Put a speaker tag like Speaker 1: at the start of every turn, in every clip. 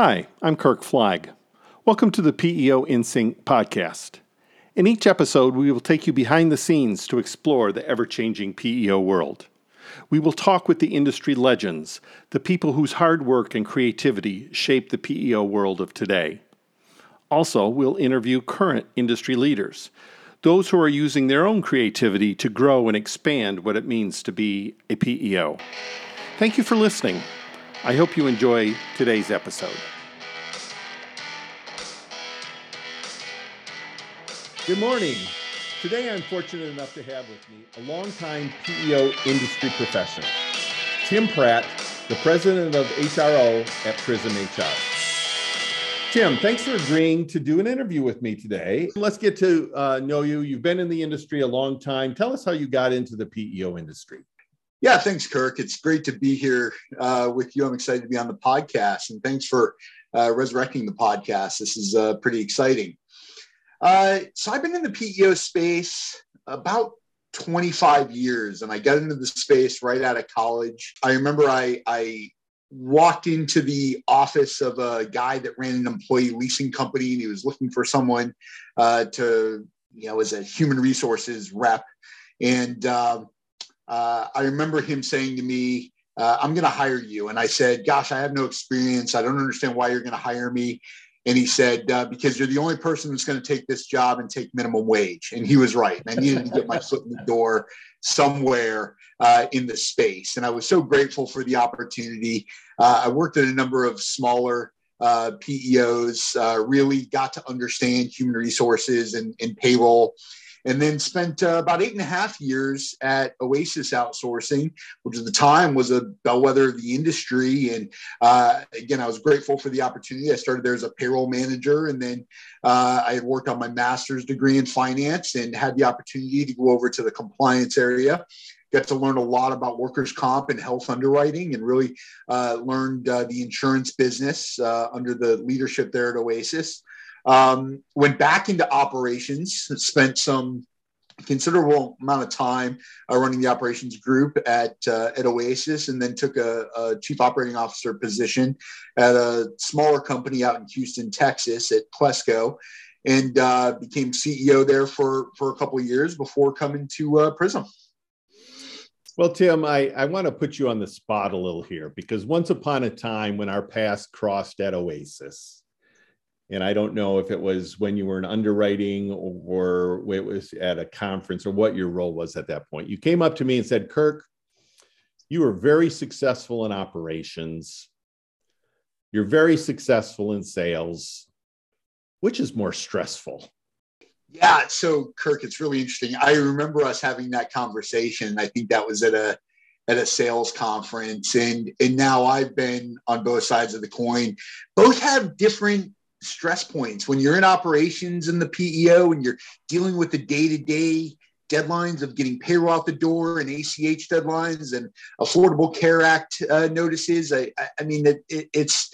Speaker 1: Hi, I'm Kirk Flagg. Welcome to the PEO In Sync podcast. In each episode, we will take you behind the scenes to explore the ever changing PEO world. We will talk with the industry legends, the people whose hard work and creativity shape the PEO world of today. Also, we'll interview current industry leaders, those who are using their own creativity to grow and expand what it means to be a PEO. Thank you for listening. I hope you enjoy today's episode. Good morning. Today I'm fortunate enough to have with me a longtime PEO industry professional, Tim Pratte, the president of HRO at Prism HR. Tim, thanks for agreeing to do an interview with me today. Let's get to uh, know you. You've been in the industry a long time. Tell us how you got into the PEO industry.
Speaker 2: Yeah, thanks, Kirk. It's great to be here uh, with you. I'm excited to be on the podcast, and thanks for uh, resurrecting the podcast. This is uh, pretty exciting. Uh, so I've been in the PEO space about 25 years, and I got into the space right out of college. I remember I, I walked into the office of a guy that ran an employee leasing company, and he was looking for someone uh, to, you know, as a human resources rep, and um, uh, I remember him saying to me, uh, I'm going to hire you. And I said, Gosh, I have no experience. I don't understand why you're going to hire me. And he said, uh, Because you're the only person that's going to take this job and take minimum wage. And he was right. And I needed to get my foot in the door somewhere uh, in the space. And I was so grateful for the opportunity. Uh, I worked at a number of smaller uh, PEOs, really got to understand human resources and, and payroll and then spent uh, about eight and a half years at Oasis Outsourcing, which at the time was a bellwether of the industry. And uh, again, I was grateful for the opportunity. I started there as a payroll manager, and then uh, I had worked on my master's degree in finance and had the opportunity to go over to the compliance area got to learn a lot about workers' comp and health underwriting and really uh, learned uh, the insurance business uh, under the leadership there at Oasis. Um, went back into operations, spent some considerable amount of time uh, running the operations group at uh, at Oasis, and then took a, a, chief operating officer position at a smaller company out in Houston, Texas, at Plesco, and uh, became CEO there for for a couple of years before coming to uh, Prism.
Speaker 1: Well, Tim, I, I want to put you on the spot a little here because once upon a time when our paths crossed at Oasis, and I don't know if it was when you were in underwriting or, it was at a conference or what your role was at that point. You came up to me and said, Kirk, you were very successful in operations. You're very successful in sales. Which is more stressful?
Speaker 2: Yeah. So, Kirk, it's really interesting. I remember us having that conversation. I think that was at a at a sales conference and and now I've been on both sides of the coin. Both have different stress points when you're in operations in the PEO and you're dealing with the day to day deadlines of getting payroll out the door and ACH deadlines and Affordable Care Act uh, notices. I, I mean, it, it, it's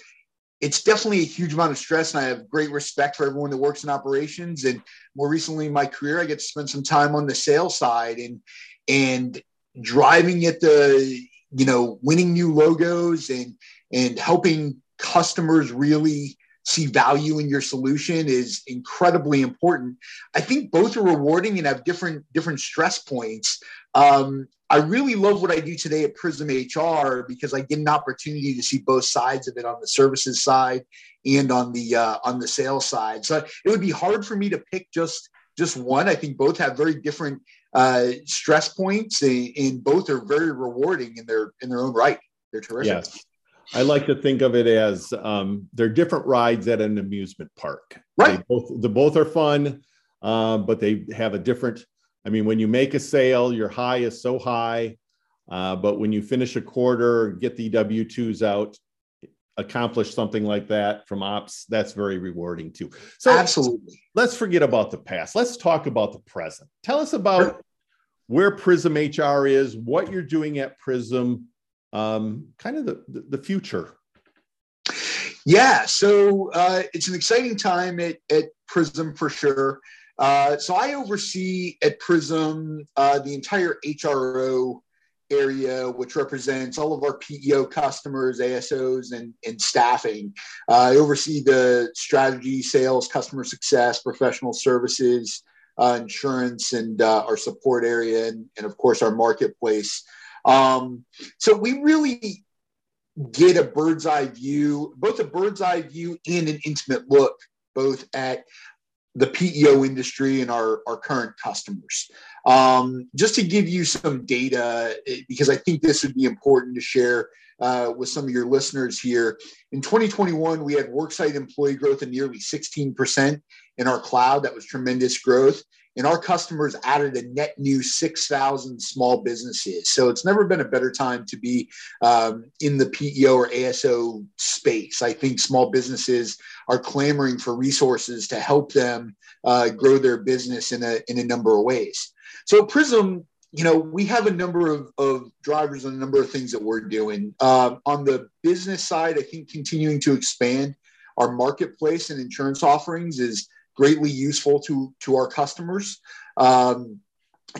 Speaker 2: it's definitely a huge amount of stress, and I have great respect for everyone that works in operations. And more recently in my career, I get to spend some time on the sales side and and driving at the you know winning new logos and and helping customers really see value in your solution is incredibly important. I think both are rewarding and have different different stress points. Um, I really love what I do today at Prism HR because I get an opportunity to see both sides of it on the services side and on the uh, on the sales side. So it would be hard for me to pick just just one. I think both have very different uh, stress points, and, and both are very rewarding in their in their own right. They're terrific.
Speaker 1: Yes. I like to think of it as um, they're different rides at an amusement park.
Speaker 2: Right.
Speaker 1: They both, the both are fun, uh, but they have a different. I mean, when you make a sale, your high is so high, uh, but when you finish a quarter, get the W twos out, accomplish something like that from ops, that's very rewarding too.
Speaker 2: So absolutely.
Speaker 1: Let's forget about the past. Let's talk about the present. Tell us about sure. where Prism HR is, what you're doing at Prism um, kind of the, the future.
Speaker 2: Yeah, so uh, it's an exciting time at, at Prism for sure. Uh, so I oversee at Prism uh, the entire HRO area, which represents all of our PEO customers, ASOs, and, and staffing. Uh, I oversee the strategy, sales, customer success, professional services, uh, insurance, and uh, our support area, and, and, of course, our marketplace. Um, so we really get a bird's eye view, both a bird's eye view and an intimate look, both at the PEO industry and our, our current customers. Um, just to give you some data, eh, because I think this would be important to share uh, with some of your listeners here. In 2021, we had worksite employee growth of nearly 16% in our cloud. That was tremendous growth and our customers added a net new 6,000 small businesses. So it's never been a better time to be um, in the PEO or ASO space. I think small businesses are clamoring for resources to help them uh, grow their business in a, in a number of ways. So Prism, you know, we have a number of, of drivers and a number of things that we're doing. Um, on the business side, I think continuing to expand our marketplace and insurance offerings is greatly useful to, to our customers. Um,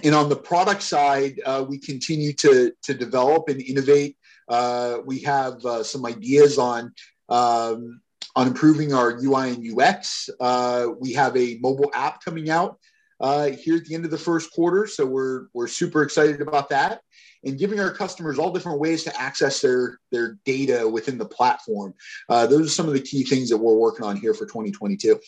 Speaker 2: and on the product side, uh, we continue to, to develop and innovate. Uh, we have uh, some ideas on um, on improving our UI and UX. Uh, we have a mobile app coming out uh, here at the end of the first quarter, so we're we're super excited about that. And giving our customers all different ways to access their their data within the platform. Uh, those are some of the key things that we're working on here for 2022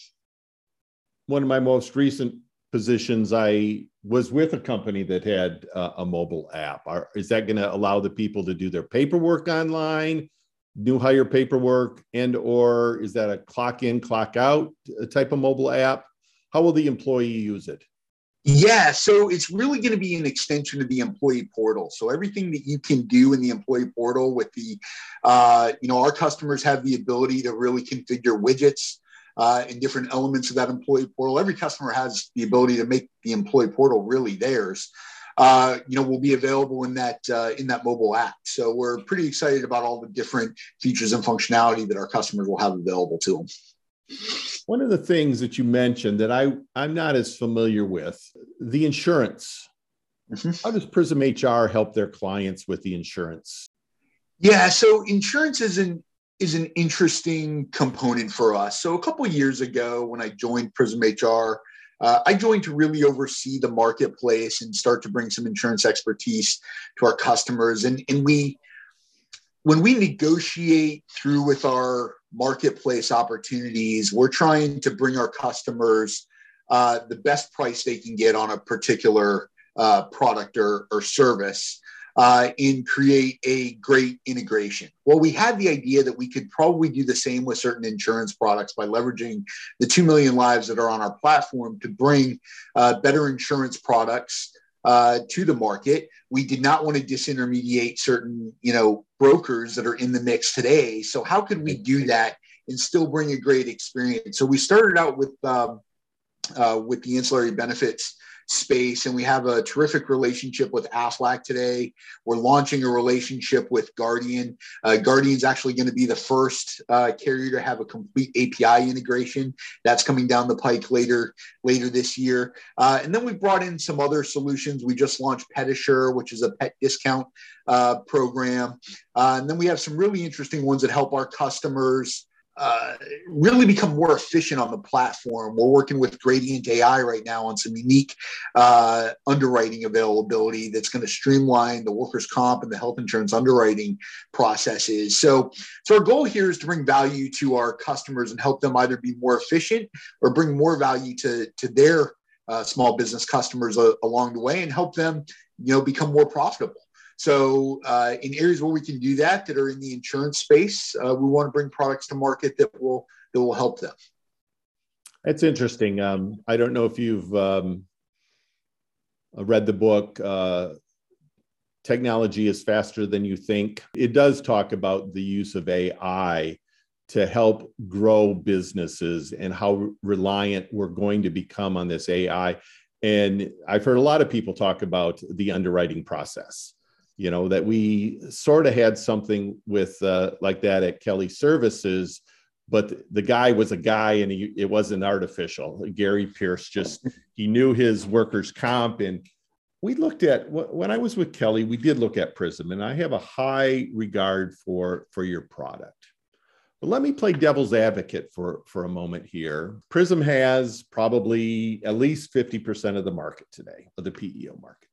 Speaker 1: one of my most recent positions, I was with a company that had uh, a mobile app. Are, is that going to allow the people to do their paperwork online, new hire paperwork, and or is that a clock in, clock out uh, type of mobile app? How will the employee use it?
Speaker 2: Yeah, so it's really going to be an extension of the employee portal. So everything that you can do in the employee portal with the, uh, you know, our customers have the ability to really configure widgets uh, and different elements of that employee portal. Every customer has the ability to make the employee portal really theirs. Uh, you know, will be available in that uh, in that mobile app. So we're pretty excited about all the different features and functionality that our customers will have available to them.
Speaker 1: One of the things that you mentioned that I I'm not as familiar with the insurance. Mm-hmm. How does Prism HR help their clients with the insurance?
Speaker 2: Yeah, so insurance is an is an interesting component for us. So a couple years ago, when I joined Prism HR, uh, I joined to really oversee the marketplace and start to bring some insurance expertise to our customers. And, and we, when we negotiate through with our marketplace opportunities, we're trying to bring our customers uh, the best price they can get on a particular uh, product or, or service uh, and create a great integration. Well, we had the idea that we could probably do the same with certain insurance products by leveraging the 2 million lives that are on our platform to bring uh, better insurance products uh, to the market. We did not want to disintermediate certain, you know, brokers that are in the mix today. So how could we do that and still bring a great experience? So we started out with um, uh, with the ancillary benefits space. And we have a terrific relationship with Aflac today. We're launching a relationship with Guardian. Uh, Guardian's actually going to be the first uh, carrier to have a complete API integration. That's coming down the pike later later this year. Uh, and then we brought in some other solutions. We just launched PetAssure, which is a pet discount uh, program. Uh, and then we have some really interesting ones that help our customers uh, really become more efficient on the platform. We're working with Gradient AI right now on some unique uh, underwriting availability that's going to streamline the workers' comp and the health insurance underwriting processes. So, so our goal here is to bring value to our customers and help them either be more efficient or bring more value to to their uh, small business customers uh, along the way and help them, you know, become more profitable. So, uh, in areas where we can do that, that are in the insurance space, uh, we want to bring products to market that will that will help them.
Speaker 1: That's interesting. Um, I don't know if you've um, read the book. Uh, Technology is faster than you think. It does talk about the use of AI to help grow businesses and how reliant we're going to become on this AI. And I've heard a lot of people talk about the underwriting process you know that we sort of had something with uh, like that at kelly services but the guy was a guy and he, it wasn't artificial gary pierce just he knew his workers comp and we looked at when I was with Kelly, we did look at Prism, and I have a high regard for for your product. But let me play devil's advocate for for a moment here. Prism has probably at least fifty percent of the market today, of the PEO market.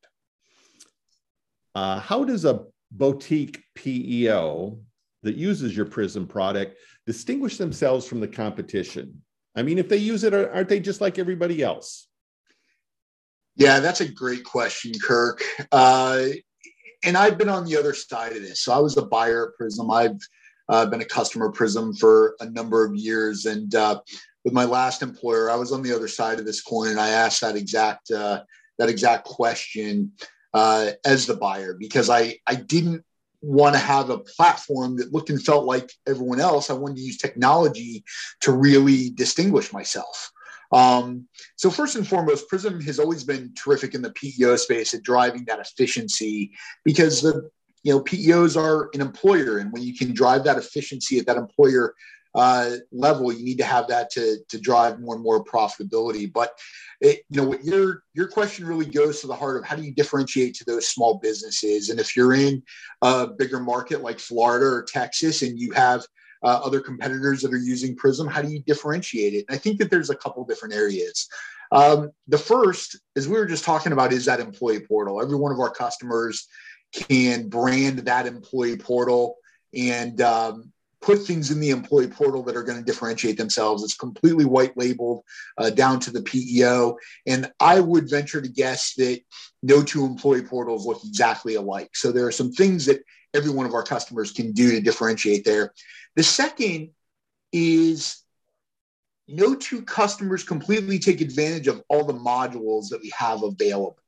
Speaker 1: Uh, how does a boutique PEO that uses your Prism product distinguish themselves from the competition? I mean, if they use it, aren't they just like everybody else?
Speaker 2: Yeah, that's a great question, Kirk. Uh, and I've been on the other side of this. So I was a buyer at Prism. I've uh, been a customer Prism for a number of years, and uh, with my last employer, I was on the other side of this coin, and I asked that exact uh, that exact question uh, as the buyer because I I didn't want to have a platform that looked and felt like everyone else. I wanted to use technology to really distinguish myself. Um, so first and foremost, Prism has always been terrific in the PEO space at driving that efficiency because the you know PEOs are an employer, and when you can drive that efficiency at that employer uh, level, you need to have that to to drive more and more profitability. But it, you know, what your your question really goes to the heart of how do you differentiate to those small businesses, and if you're in a bigger market like Florida or Texas, and you have uh, other competitors that are using Prism? How do you differentiate it? And I think that there's a couple different areas. Um, the first, as we were just talking about, is that employee portal. Every one of our customers can brand that employee portal and um, put things in the employee portal that are going to differentiate themselves. It's completely white labeled uh, down to the PEO. And I would venture to guess that no two employee portals look exactly alike. So there are some things that every one of our customers can do to differentiate there. The second is no two customers completely take advantage of all the modules that we have available.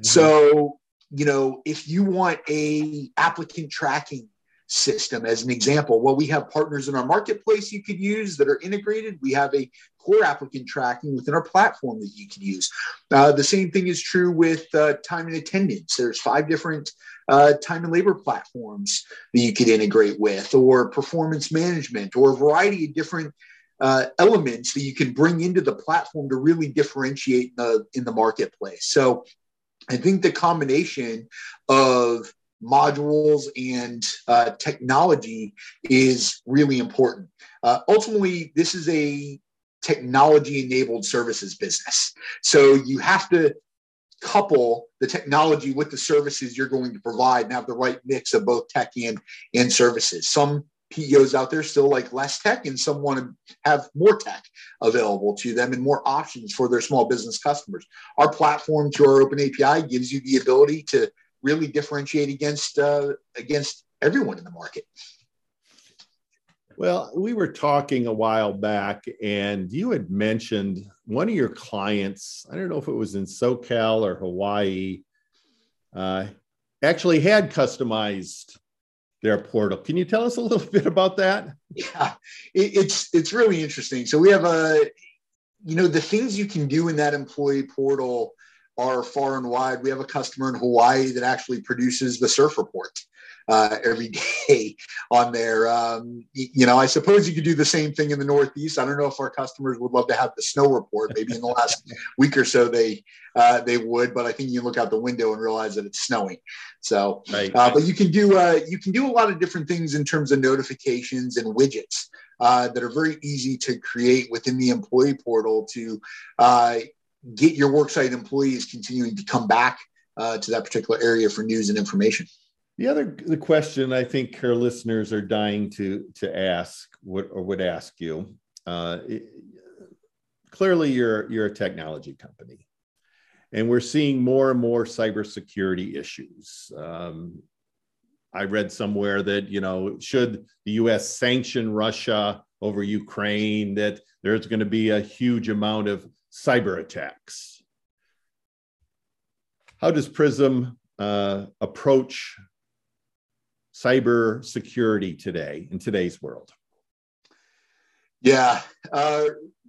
Speaker 2: Mm-hmm. So, you know, if you want a applicant tracking system as an example, well, we have partners in our marketplace you could use that are integrated. We have a core applicant tracking within our platform that you can use. Uh, the same thing is true with uh, time and attendance. There's five different uh, time and labor platforms that you could integrate with, or performance management, or a variety of different uh, elements that you can bring into the platform to really differentiate the, in the marketplace. So I think the combination of modules and uh, technology is really important. Uh, ultimately, this is a technology enabled services business. So you have to couple the technology with the services you're going to provide and have the right mix of both tech and, and services. Some PEOs out there still like less tech, and some want to have more tech available to them and more options for their small business customers. Our platform through our open API gives you the ability to really differentiate against uh, against everyone in the market.
Speaker 1: Well, we were talking a while back, and you had mentioned one of your clients. I don't know if it was in SoCal or Hawaii. Uh, actually, had customized their portal. Can you tell us a little bit about that?
Speaker 2: Yeah, it, it's it's really interesting. So we have a, you know, the things you can do in that employee portal are far and wide. We have a customer in Hawaii that actually produces the surf report uh, every day on there. Um, you know, I suppose you could do the same thing in the Northeast. I don't know if our customers would love to have the snow report. Maybe in the last week or so they uh, they would, but I think you look out the window and realize that it's snowing. So, right. uh, but you can do uh, you can do a lot of different things in terms of notifications and widgets. Uh, that are very easy to create within the employee portal to uh, get your worksite employees continuing to come back uh, to that particular area for news and information.
Speaker 1: The other the question I think our listeners are dying to to ask would or would ask you. Uh, it, clearly, you're you're a technology company, and we're seeing more and more cybersecurity issues. Um, I read somewhere that you know should the U.S. sanction Russia over Ukraine, that there's going to be a huge amount of cyber attacks. How does Prism uh, approach cyber security today in today's world?
Speaker 2: Yeah, uh,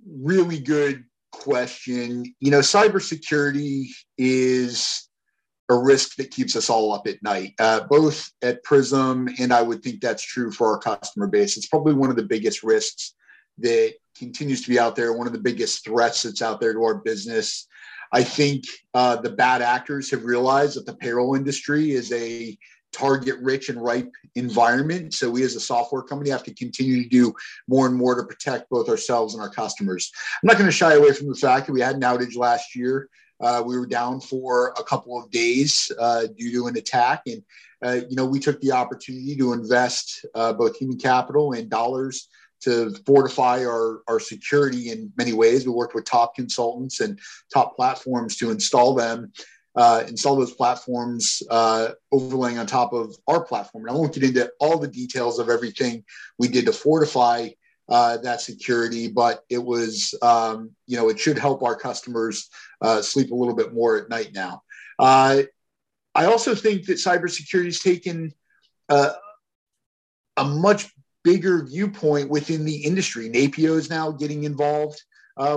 Speaker 2: really good question. You know, cybersecurity is a risk that keeps us all up at night, uh, both at Prism, and I would think that's true for our customer base. It's probably one of the biggest risks that continues to be out there, one of the biggest threats that's out there to our business. I think uh, the bad actors have realized that the payroll industry is a target rich and ripe environment. So we as a software company have to continue to do more and more to protect both ourselves and our customers. I'm not going to shy away from the fact that we had an outage last year. Uh, we were down for a couple of days uh, due to an attack. And, uh, you know, we took the opportunity to invest uh, both human capital and dollars to fortify our, our security in many ways. We worked with top consultants and top platforms to install them uh, install those platforms uh, overlaying on top of our platform. And I won't get into all the details of everything we did to fortify uh, that security, but it was, um, you know, it should help our customers uh, sleep a little bit more at night now. Uh, I also think that cybersecurity has taken uh, a much bigger viewpoint within the industry. NAPEO is now getting involved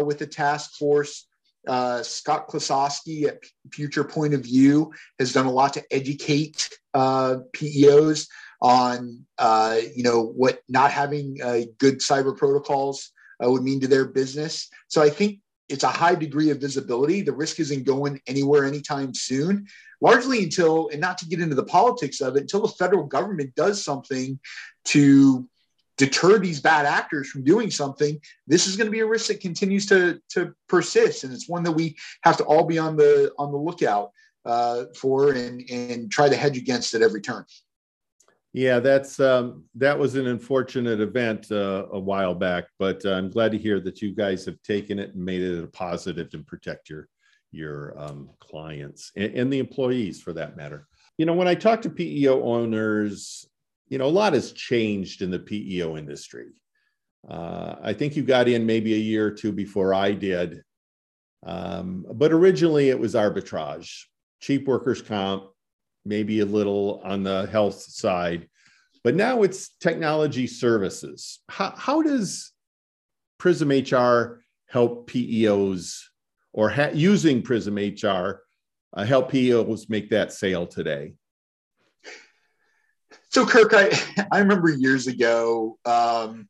Speaker 2: with the task force. Uh, Scott Klososky at Future Point of View has done a lot to educate uh, PEOs on, uh, you know, what not having good cyber protocols uh, would mean to their business. So I think it's a high degree of visibility. The risk isn't going anywhere anytime soon, largely until, and not to get into the politics of it, until the federal government does something to deter these bad actors from doing something, this is going to be a risk that continues to to persist, and it's one that we have to all be on the on the lookout uh, for and and try to hedge against at every turn.
Speaker 1: Yeah, that's um, that was an unfortunate event uh, a while back, but uh, I'm glad to hear that you guys have taken it and made it a positive to protect your your um, clients and, and the employees for that matter. You know, when I talk to PEO owners you know, a lot has changed in the PEO industry. Uh, I think you got in maybe a year or two before I did. Um, but originally it was arbitrage, cheap workers' comp, maybe a little on the health side. But now it's technology services. How, how does Prism HR help PEOs or ha- using Prism HR uh, help PEOs make that sale today?
Speaker 2: So, Kirk, I, I remember years ago um,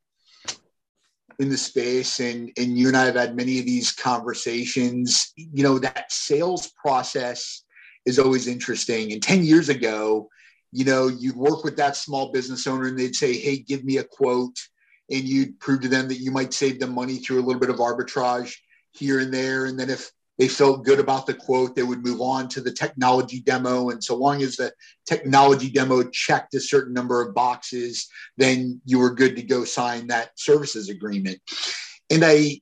Speaker 2: in the space, and, and you and I have had many of these conversations. You know, that sales process is always interesting. And 10 years ago, you know, you'd work with that small business owner and they'd say, Hey, give me a quote. And you'd prove to them that you might save them money through a little bit of arbitrage here and there. And then if they felt good about the quote, they would move on to the technology demo. And so long as the technology demo checked a certain number of boxes, then you were good to go sign that services agreement. And I,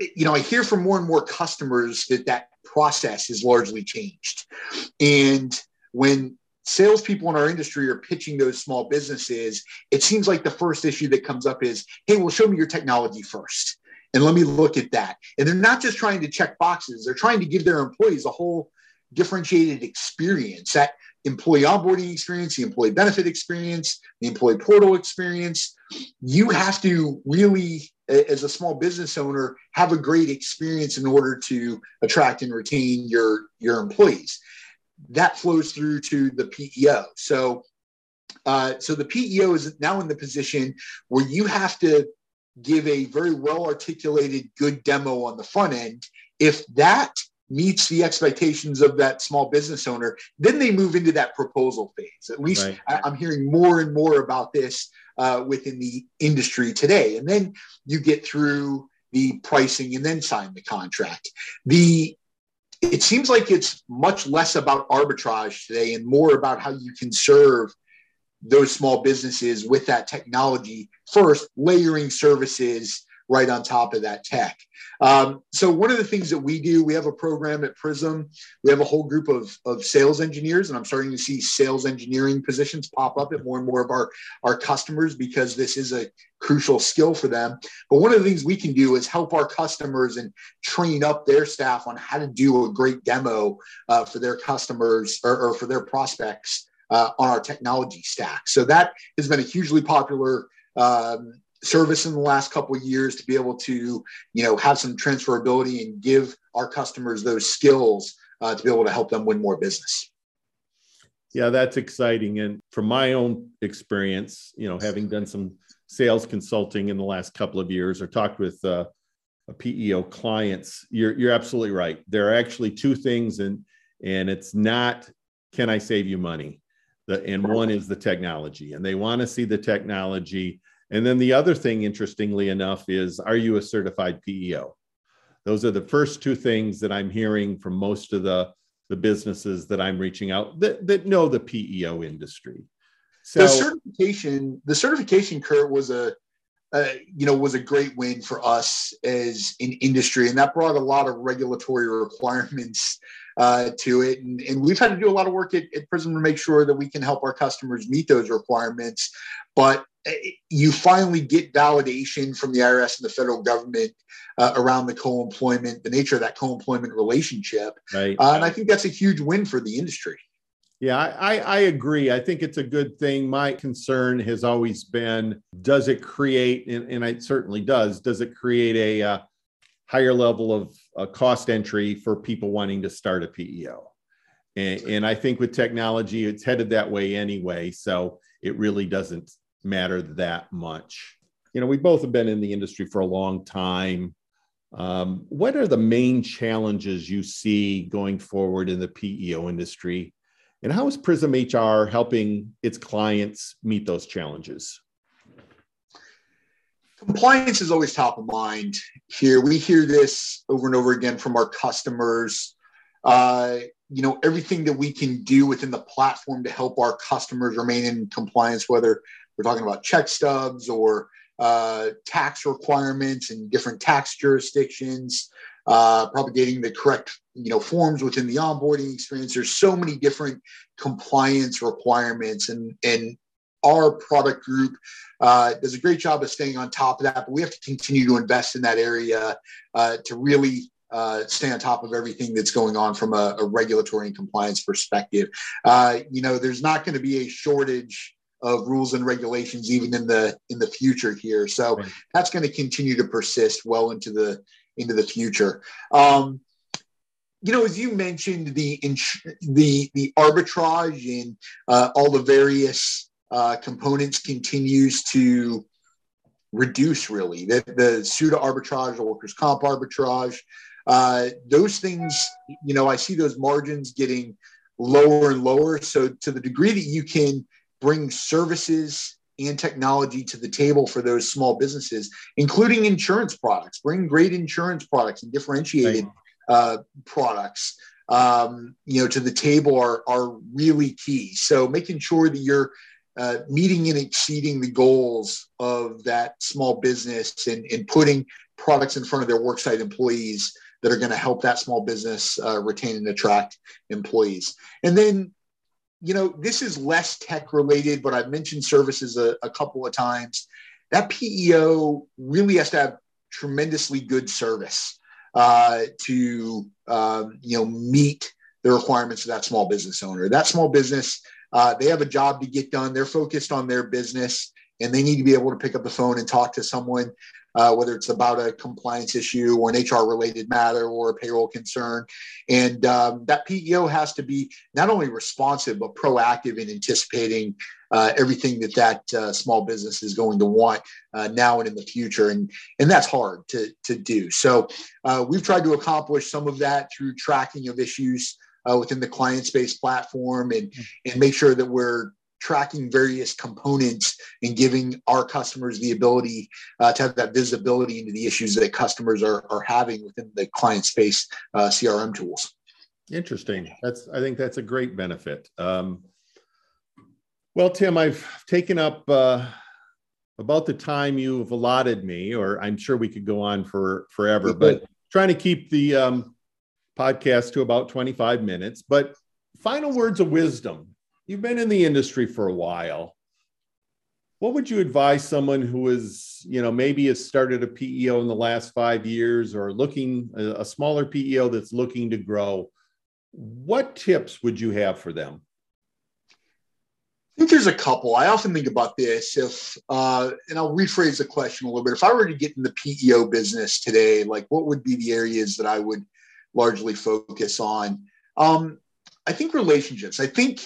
Speaker 2: you know, I hear from more and more customers that that process has largely changed. And when salespeople in our industry are pitching those small businesses, it seems like the first issue that comes up is, hey, well, show me your technology first and let me look at that. And they're not just trying to check boxes, they're trying to give their employees a whole differentiated experience that employee onboarding experience, the employee benefit experience, the employee portal experience. You have to really, as a small business owner, have a great experience in order to attract and retain your, your employees. That flows through to the PEO. So, uh, so the PEO is now in the position where you have to give a very well articulated, good demo on the front end. If that meets the expectations of that small business owner, then they move into that proposal phase. At least right. I, am hearing more and more about this uh, within the industry today. And then you get through the pricing and then sign the contract. The it seems like it's much less about arbitrage today and more about how you can serve those small businesses with that technology first, layering services right on top of that tech. Um, so one of the things that we do, we have a program at Prism. We have a whole group of, of sales engineers, and I'm starting to see sales engineering positions pop up at more and more of our, our customers because this is a crucial skill for them. But one of the things we can do is help our customers and train up their staff on how to do a great demo uh, for their customers or, or for their prospects uh, on our technology stack. So that has been a hugely popular um, service in the last couple of years to be able to, you know, have some transferability and give our customers those skills uh, to be able to help them win more business.
Speaker 1: Yeah, that's exciting. And from my own experience, you know, having done some sales consulting in the last couple of years or talked with uh, PEO clients, you're you're absolutely right. There are actually two things, and and it's not can I save you money, the, and one is the technology, and they want to see the technology. And then the other thing, interestingly enough, is are you a certified PEO? Those are the first two things that I'm hearing from most of the the businesses that I'm reaching out that, that know the PEO industry.
Speaker 2: So the certification, the certification, Kirk, was a uh, you know, was a great win for us as an industry, and that brought a lot of regulatory requirements uh, to it. And, and, we've had to do a lot of work at, at Prism to make sure that we can help our customers meet those requirements. But uh, you finally get validation from the IRS and the federal government uh, around the co-employment, the nature of that co-employment relationship, right. Uh, and I think that's a huge win for the industry.
Speaker 1: Yeah, I, I agree. I think it's a good thing. My concern has always been does it create, and, and it certainly does, does it create a uh, higher level of uh, cost entry for people wanting to start a PEO? And, and I think with technology, it's headed that way anyway. So it really doesn't matter that much. You know, we both have been in the industry for a long time. Um, what are the main challenges you see going forward in the PEO industry? And how is Prism HR helping its clients meet those challenges?
Speaker 2: Compliance is always top of mind here. We hear this over and over again from our customers. Uh, you know, everything that we can do within the platform to help our customers remain in compliance, whether we're talking about check stubs or uh, tax requirements in different tax jurisdictions, uh, propagating the correct you know forms within the onboarding experience. There's so many different compliance requirements, and and our product group uh, does a great job of staying on top of that. But we have to continue to invest in that area uh, to really uh, stay on top of everything that's going on from a, a regulatory and compliance perspective. Uh, you know, there's not going to be a shortage of rules and regulations even in the in the future here. So right. that's going to continue to persist well into the into the future. Um, you know, as you mentioned, the the the arbitrage and uh, all the various uh, components continues to reduce. Really, the, the SUTA arbitrage, the workers' comp arbitrage, uh, those things. You know, I see those margins getting lower and lower. So, to the degree that you can bring services and technology to the table for those small businesses, including insurance products. Bring great insurance products and differentiated uh, products, um, you know, to the table are are really key. So making sure that you're uh, meeting and exceeding the goals of that small business and, and putting products in front of their worksite employees that are going to help that small business uh, retain and attract employees. And then you know, this is less tech related, but I've mentioned services a, a couple of times. That PEO really has to have tremendously good service uh, to um, you know meet the requirements of that small business owner. That small business, uh, they have a job to get done. They're focused on their business, and they need to be able to pick up the phone and talk to someone uh, whether it's about a compliance issue or an HR related matter or a payroll concern. And um, that PEO has to be not only responsive, but proactive in anticipating uh, everything that that uh, small business is going to want uh, now and in the future. And, and that's hard to, to do. So uh, we've tried to accomplish some of that through tracking of issues. Uh, within the ClientSpace platform and, and make sure that we're tracking various components and giving our customers the ability uh, to have that visibility into the issues that customers are, are having within the ClientSpace uh, CRM tools.
Speaker 1: Interesting. That's I think that's a great benefit. Um, well, Tim, I've taken up uh, about the time you've allotted me, or I'm sure we could go on for forever, but trying to keep the um, podcast to about 25 minutes. But final words of wisdom you've been in the industry for a while. What would you advise someone who is, you know, maybe has started a PEO in the last five years or looking a, smaller PEO that's looking to grow? What tips would you have for them?
Speaker 2: I think there's a couple. I often think about this. If uh, and I'll rephrase the question a little bit. If I were to get in the PEO business today, like what would be the areas that I would largely focus on? Um, I think relationships. I think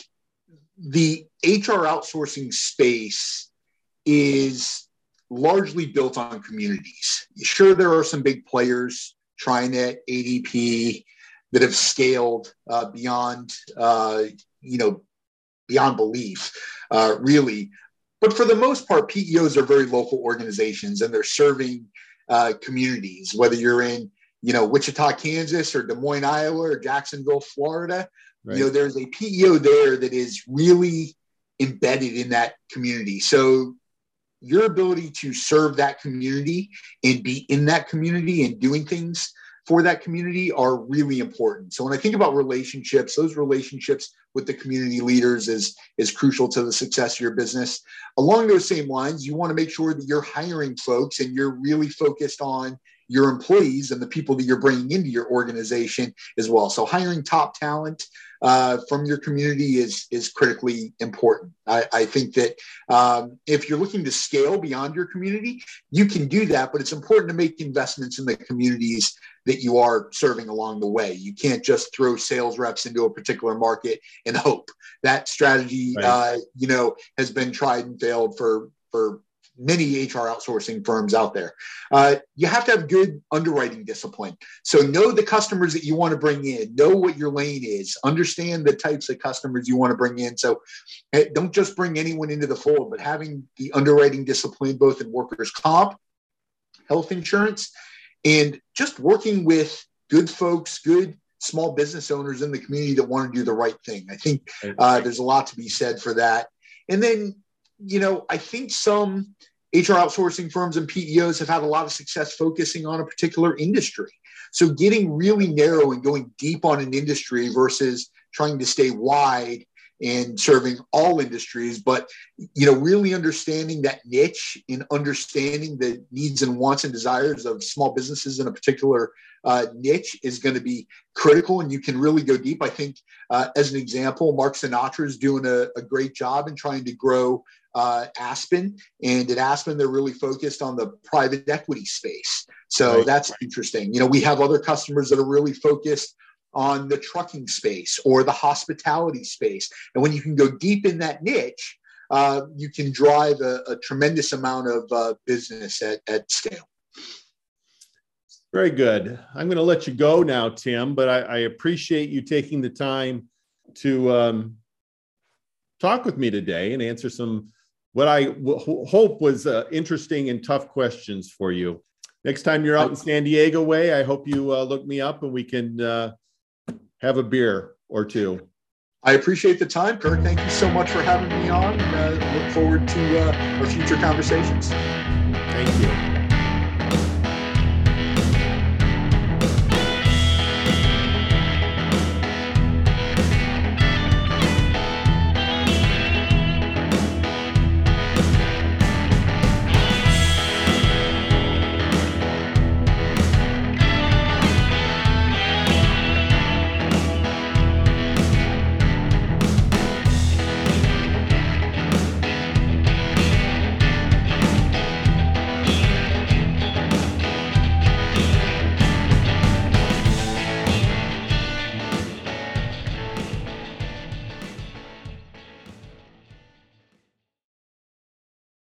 Speaker 2: the HR outsourcing space is largely built on communities. Sure, there are some big players, TriNet, ADP, that have scaled uh, beyond, uh, you know, beyond belief, uh, really. But for the most part, PEOs are very local organizations, and they're serving uh, communities. Whether you're in, you know, Wichita, Kansas, or Des Moines, Iowa, or Jacksonville, Florida, right. you know, there's a PEO there that is really embedded in that community. So your ability to serve that community and be in that community and doing things for that community are really important. So when I think about relationships, those relationships with the community leaders is is crucial to the success of your business. Along those same lines, you want to make sure that you're hiring folks and you're really focused on your employees and the people that you're bringing into your organization as well. So hiring top talent uh, from your community is is critically important. I, I think that um, if you're looking to scale beyond your community, you can do that, but it's important to make investments in the communities that you are serving along the way. You can't just throw sales reps into a particular market and hope. That strategy, right. uh, you know, has been tried and failed for for many HR outsourcing firms out there. Uh, you have to have good underwriting discipline. So know the customers that you want to bring in, know what your lane is, understand the types of customers you want to bring in. So eh, don't just bring anyone into the fold, but having the underwriting discipline both in workers' comp, health insurance, and just working with good folks, good small business owners in the community that want to do the right thing. I think uh, there's a lot to be said for that. And then you know, I think some HR outsourcing firms and PEOs have had a lot of success focusing on a particular industry. So getting really narrow and going deep on an industry versus trying to stay wide and serving all industries, but you know, really understanding that niche and understanding the needs and wants and desires of small businesses in a particular uh, niche is going to be critical, and you can really go deep. I think, uh, as an example, Mark Sinatra is doing a, a great job in trying to grow uh, Aspen. And at Aspen, they're really focused on the private equity space. So right. that's interesting. You know, we have other customers that are really focused on the trucking space or the hospitality space. And when you can go deep in that niche, uh, you can drive a, a tremendous amount of uh, business at, at scale.
Speaker 1: Very good. I'm going to let you go now, Tim, but I, I appreciate you taking the time to um, talk with me today and answer some what I w- hope was uh, interesting and tough questions for you. Next time you're out in San Diego way, I hope you uh, look me up and we can uh, have a beer or two.
Speaker 2: I appreciate the time, Kirk. Thank you so much for having me on. Uh, look forward to uh, our future conversations.